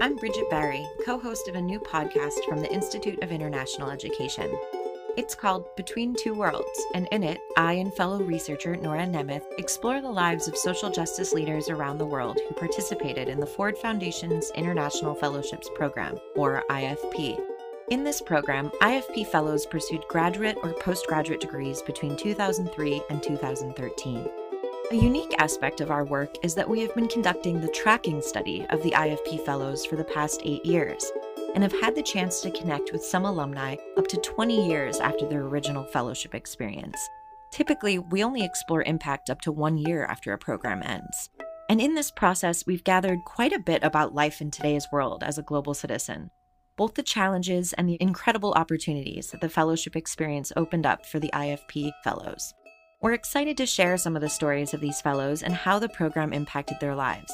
I'm Bridget Barry, co host of a new podcast from the Institute of International Education. It's called Between Two Worlds, and in it, I and fellow researcher Nora Nemeth explore the lives of social justice leaders around the world who participated in the Ford Foundation's International Fellowships Program, or IFP. In this program, IFP fellows pursued graduate or postgraduate degrees between 2003 and 2013. A unique aspect of our work is that we have been conducting the tracking study of the IFP Fellows for the past eight years, and have had the chance to connect with some alumni up to 20 years after their original fellowship experience. Typically, we only explore impact up to one year after a program ends. And in this process, we've gathered quite a bit about life in today's world as a global citizen, both the challenges and the incredible opportunities that the fellowship experience opened up for the IFP Fellows. We're excited to share some of the stories of these fellows and how the program impacted their lives.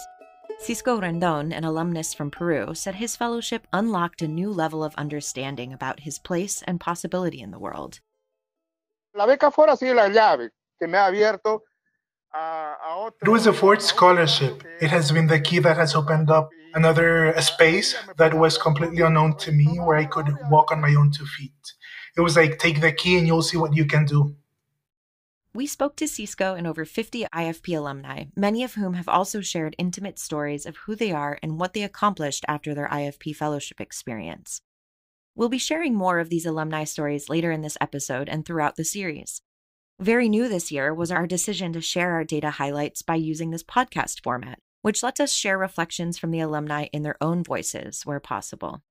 Cisco Rendon, an alumnus from Peru, said his fellowship unlocked a new level of understanding about his place and possibility in the world. La beca Ford ha la llave que me ha abierto it was a Ford scholarship. It has been the key that has opened up another space that was completely unknown to me where I could walk on my own two feet. It was like, take the key and you'll see what you can do. We spoke to Cisco and over 50 IFP alumni, many of whom have also shared intimate stories of who they are and what they accomplished after their IFP fellowship experience. We'll be sharing more of these alumni stories later in this episode and throughout the series. Very new this year was our decision to share our data highlights by using this podcast format, which lets us share reflections from the alumni in their own voices where possible.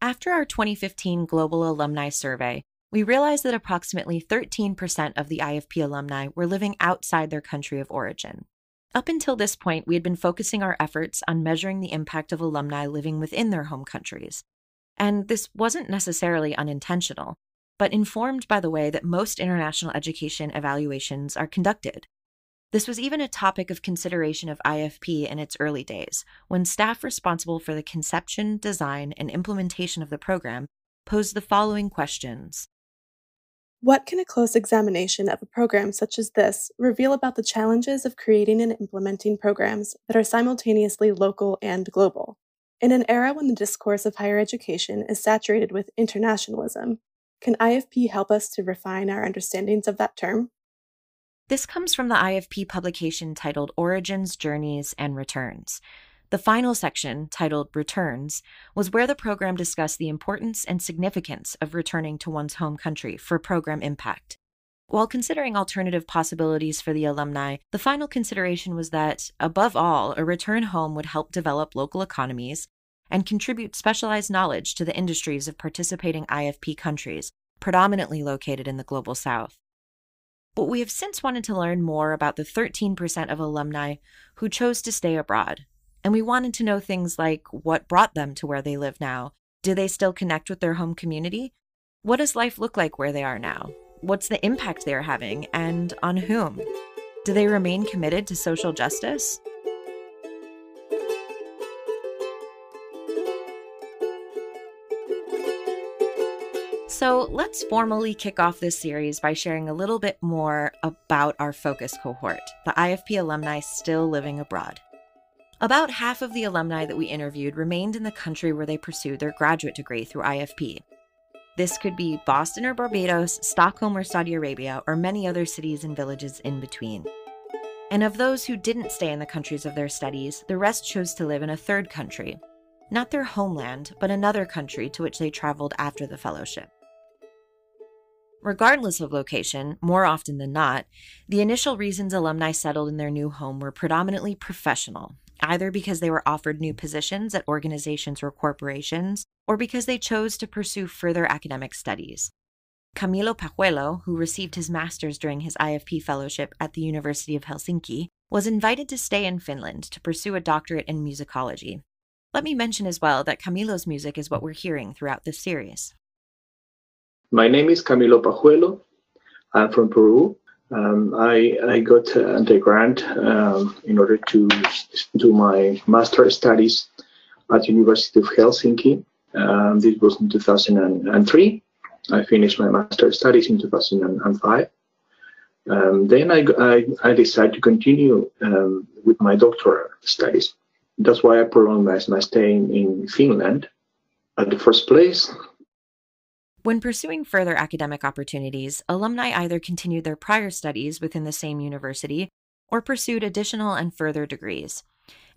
After our 2015 Global Alumni Survey, we realized that approximately 13% of the IFP alumni were living outside their country of origin. Up until this point, we had been focusing our efforts on measuring the impact of alumni living within their home countries. And this wasn't necessarily unintentional, but informed by the way that most international education evaluations are conducted. This was even a topic of consideration of IFP in its early days, when staff responsible for the conception, design, and implementation of the program posed the following questions what can a close examination of a program such as this reveal about the challenges of creating and implementing programs that are simultaneously local and global? In an era when the discourse of higher education is saturated with internationalism, can IFP help us to refine our understandings of that term? This comes from the IFP publication titled Origins, Journeys, and Returns, the final section, titled Returns, was where the program discussed the importance and significance of returning to one's home country for program impact. While considering alternative possibilities for the alumni, the final consideration was that, above all, a return home would help develop local economies and contribute specialized knowledge to the industries of participating IFP countries, predominantly located in the global south. But we have since wanted to learn more about the 13% of alumni who chose to stay abroad, and we wanted to know things like what brought them to where they live now. Do they still connect with their home community? What does life look like where they are now? What's the impact they're having and on whom? Do they remain committed to social justice? So let's formally kick off this series by sharing a little bit more about our focus cohort, the IFP alumni still living abroad. About half of the alumni that we interviewed remained in the country where they pursued their graduate degree through IFP. This could be Boston or Barbados, Stockholm or Saudi Arabia, or many other cities and villages in between. And of those who didn't stay in the countries of their studies, the rest chose to live in a third country. Not their homeland, but another country to which they traveled after the fellowship. Regardless of location, more often than not, the initial reasons alumni settled in their new home were predominantly professional, either because they were offered new positions at organizations or corporations, or because they chose to pursue further academic studies. Camilo Pajuelo, who received his master's during his IFP fellowship at the University of Helsinki, was invited to stay in Finland to pursue a doctorate in musicology. Let me mention as well that Camilo's music is what we're hearing throughout this series. My name is Camilo Pajuelo. I'm from Peru. Um, I, I got uh, the grant um, in order to do my master studies at University of Helsinki. Um, this was in 2003. I finished my master studies in 2005. Um, then I, I, I, decided to continue um, with my doctoral studies. that's why I prolonged my, stay in Finland at the first place. When pursuing further academic opportunities, alumni either continued their prior studies within the same university or pursued additional and further degrees.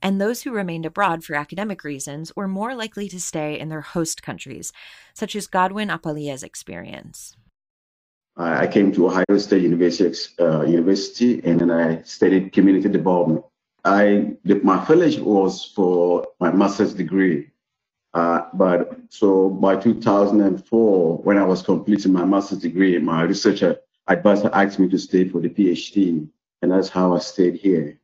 And those who remained abroad for academic reasons were more likely to stay in their host countries, such as Godwin Apalia's experience. I came to Ohio State University, uh, University and then I studied community development. I my fellowship was for my master's degree, uh, but so by 2004, when I was completing my master's degree, my researcher advisor asked me to stay for the PhD, and that's how I stayed here.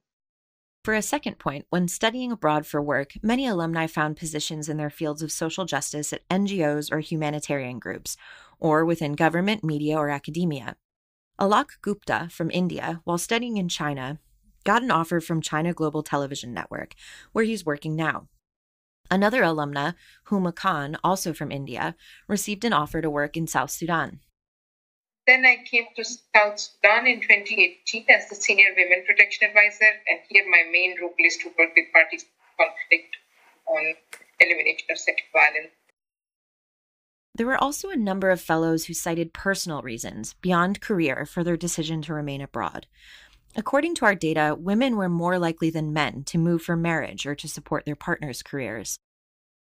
For a second point, when studying abroad for work, many alumni found positions in their fields of social justice at NGOs or humanitarian groups, or within government, media, or academia. Alok Gupta from India, while studying in China, got an offer from China Global Television Network, where he's working now. Another alumna, Huma Khan, also from India, received an offer to work in South Sudan. Then I came to South Sudan in 2018 as the Senior Women Protection Advisor, and here my main role is to work with parties conflict on elimination of sexual violence. There were also a number of fellows who cited personal reasons beyond career for their decision to remain abroad. According to our data, women were more likely than men to move for marriage or to support their partners' careers.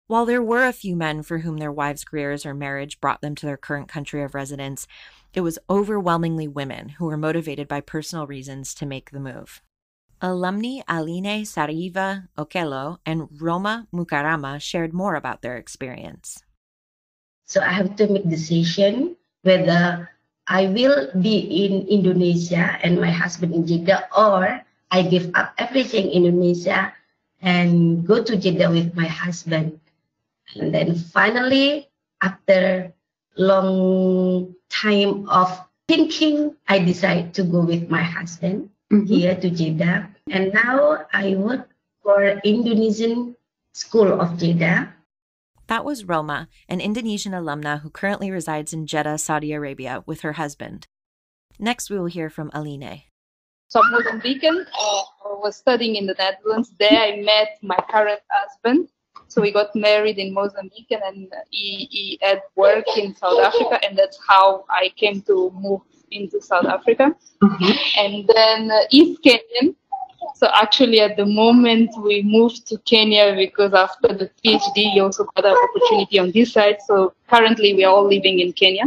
While there were a few men for whom their wives' careers or marriage brought them to their current country of residence, it was overwhelmingly women who were motivated by personal reasons to make the move. Alumni Aline Sariva Okelo and Roma Mukarama shared more about their experience. So I have to make decision whether I will be in Indonesia and my husband in Jeddah, or I give up everything in Indonesia and go to Jeddah with my husband. And then finally, after long time of thinking, I decide to go with my husband mm-hmm. here to Jeddah. And now I work for Indonesian School of Jeddah that was Roma, an Indonesian alumna who currently resides in Jeddah, Saudi Arabia, with her husband. Next, we will hear from Aline. So I'm Mozambican. Uh, I was studying in the Netherlands. There, I met my current husband. So we got married in Mozambique, and he, he had work in South Africa, and that's how I came to move into South Africa. Mm-hmm. And then uh, East Kenyan, so actually, at the moment, we moved to Kenya because after the PhD, you also got an opportunity on this side. So currently, we are all living in Kenya.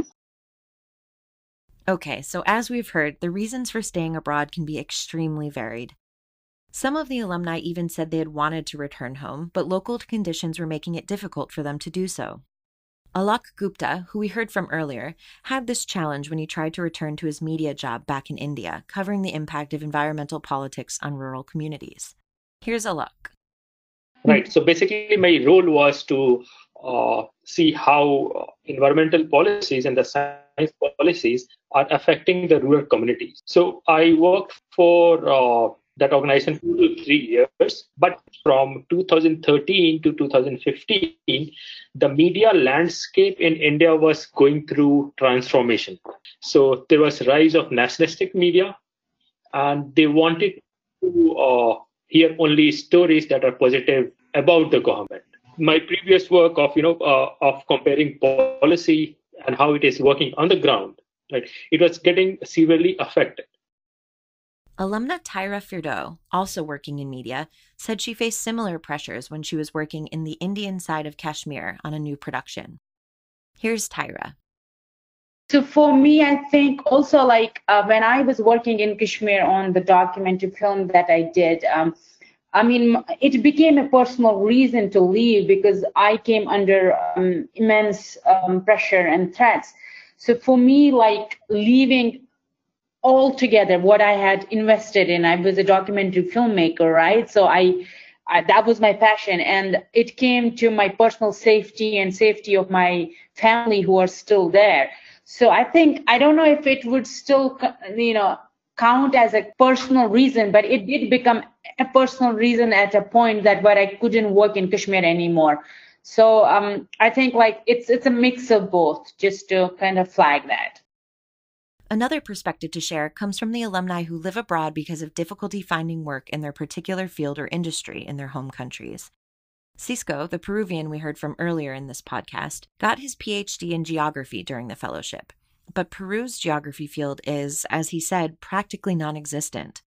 Okay, so as we've heard, the reasons for staying abroad can be extremely varied. Some of the alumni even said they had wanted to return home, but local conditions were making it difficult for them to do so. Alok Gupta, who we heard from earlier, had this challenge when he tried to return to his media job back in India, covering the impact of environmental politics on rural communities. Here's Alok. Right. So basically, my role was to uh, see how environmental policies and the science policies are affecting the rural communities. So I worked for uh, that organization to three years. But from 2013 to 2015, the media landscape in India was going through transformation. So there was rise of nationalistic media, and they wanted to uh, hear only stories that are positive about the government. My previous work of you know uh, of comparing policy and how it is working on the ground, like it was getting severely affected. Alumna Tyra Firdo, also working in media, said she faced similar pressures when she was working in the Indian side of Kashmir on a new production. Here's Tyra. So for me, I think also like uh, when I was working in Kashmir on the documentary film that I did, um, I mean, it became a personal reason to leave because I came under um, immense um, pressure and threats. So for me, like leaving altogether what I had invested in. I was a documentary filmmaker, right? So I, I, that was my passion, and it came to my personal safety and safety of my family who are still there. So I think I don't know if it would still, you know, count as a personal reason, but it did become a personal reason at a point that where I couldn't work in Kashmir anymore. So um, I think like it's it's a mix of both, just to kind of flag that. Another perspective to share comes from the alumni who live abroad because of difficulty finding work in their particular field or industry in their home countries. Cisco, the Peruvian we heard from earlier in this podcast, got his PhD in geography during the fellowship. But Peru's geography field is, as he said, practically non existent.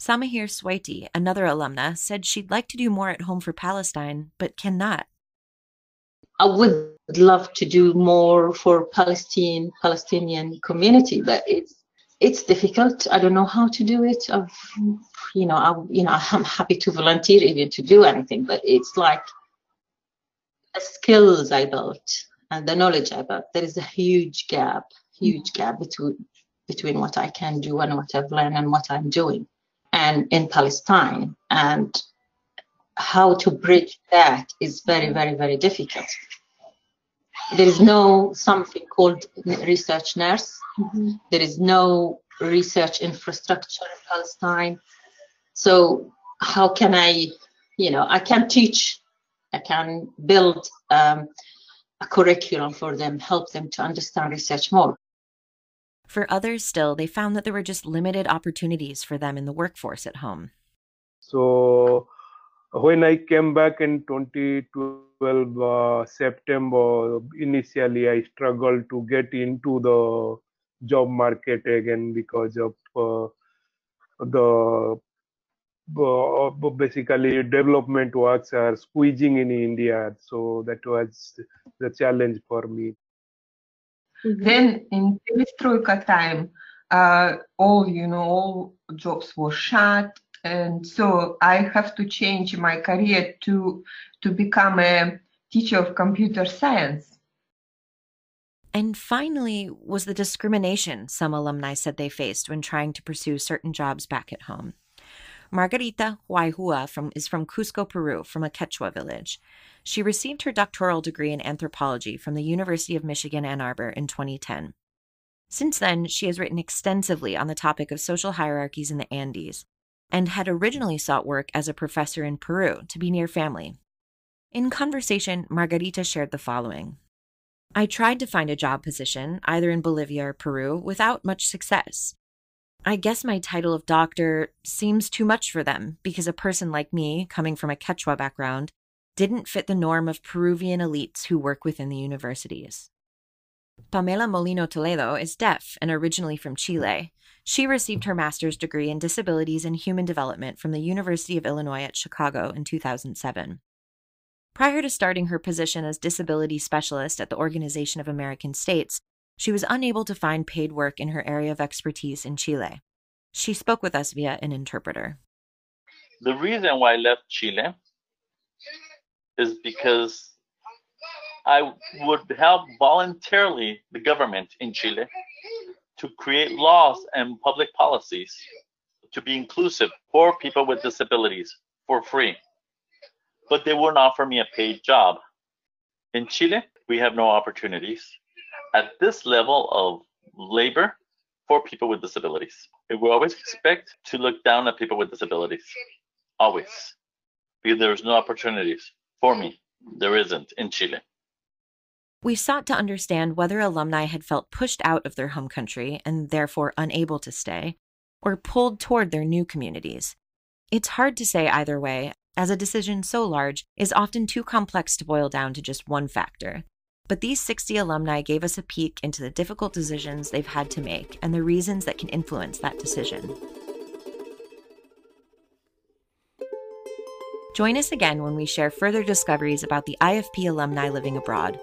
Samahir Swaiti, another alumna, said she'd like to do more at home for Palestine, but cannot. I would love to do more for Palestine Palestinian community, but it's it's difficult. I don't know how to do it. I've, you know, I, you know, I'm happy to volunteer even to do anything, but it's like the skills I built and the knowledge I built. There is a huge gap, huge mm-hmm. gap between between what I can do and what I've learned and what I'm doing, and in Palestine. And how to bridge that is very, very, very difficult. There is no something called research nurse. Mm-hmm. There is no research infrastructure in Palestine. So how can I, you know, I can teach, I can build um, a curriculum for them, help them to understand research more. For others still, they found that there were just limited opportunities for them in the workforce at home. So when I came back in 2012 uh, September, initially I struggled to get into the job market again because of uh, the uh, basically development works are squeezing in India. So that was the challenge for me. Then in Perestroika time, uh, all you know, all jobs were shut and so I have to change my career to to become a teacher of computer science. And finally, was the discrimination some alumni said they faced when trying to pursue certain jobs back at home. Margarita Huayhua from, is from Cusco, Peru, from a Quechua village. She received her doctoral degree in anthropology from the University of Michigan Ann Arbor in 2010. Since then, she has written extensively on the topic of social hierarchies in the Andes, and had originally sought work as a professor in Peru to be near family. In conversation, Margarita shared the following I tried to find a job position, either in Bolivia or Peru, without much success. I guess my title of doctor seems too much for them because a person like me, coming from a Quechua background, didn't fit the norm of Peruvian elites who work within the universities. Pamela Molino Toledo is deaf and originally from Chile. She received her master's degree in disabilities and human development from the University of Illinois at Chicago in 2007. Prior to starting her position as disability specialist at the Organization of American States, she was unable to find paid work in her area of expertise in Chile. She spoke with us via an interpreter. The reason why I left Chile is because I would help voluntarily the government in Chile to create laws and public policies to be inclusive for people with disabilities for free. But they wouldn't offer me a paid job. In Chile, we have no opportunities at this level of labor for people with disabilities. We always expect to look down at people with disabilities. Always. Because there's no opportunities for me. There isn't in Chile. We sought to understand whether alumni had felt pushed out of their home country and therefore unable to stay, or pulled toward their new communities. It's hard to say either way, as a decision so large is often too complex to boil down to just one factor. But these 60 alumni gave us a peek into the difficult decisions they've had to make and the reasons that can influence that decision. Join us again when we share further discoveries about the IFP alumni living abroad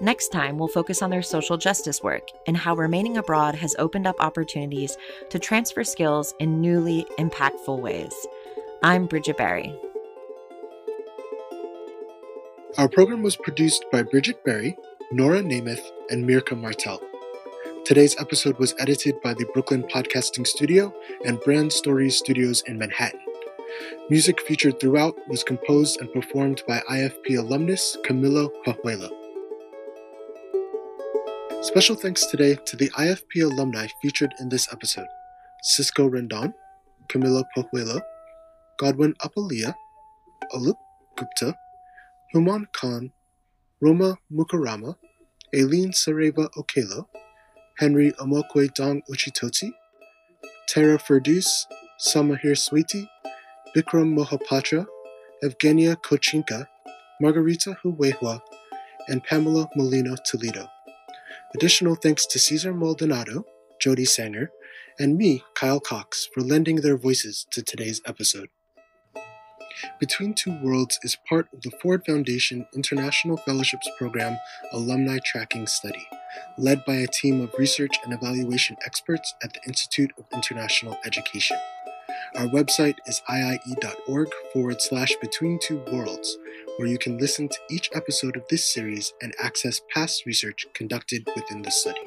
Next time, we'll focus on their social justice work and how remaining abroad has opened up opportunities to transfer skills in newly impactful ways. I'm Bridget Barry. Our program was produced by Bridget Barry, Nora Nemeth, and Mirka Martel. Today's episode was edited by the Brooklyn Podcasting Studio and Brand Stories Studios in Manhattan. Music featured throughout was composed and performed by IFP alumnus Camilo Pajuelo. Special thanks today to the IFP alumni featured in this episode Cisco Rendon, Camilo Pajuelo, Godwin Apalia, Alok Gupta, Huma Khan, Roma Mukarama, Aileen Sareva Okelo, Henry Omokwe Dong Uchitoti, Tara Ferdus, Samahir Switi, Bikram Mohapatra, Evgenia Kochinka, Margarita Huayhua, and Pamela Molino Toledo. Additional thanks to Cesar Maldonado, Jody Sanger, and me, Kyle Cox, for lending their voices to today's episode. Between Two Worlds is part of the Ford Foundation International Fellowships Program Alumni Tracking Study, led by a team of research and evaluation experts at the Institute of International Education. Our website is iie.org forward slash between two worlds, where you can listen to each episode of this series and access past research conducted within the study.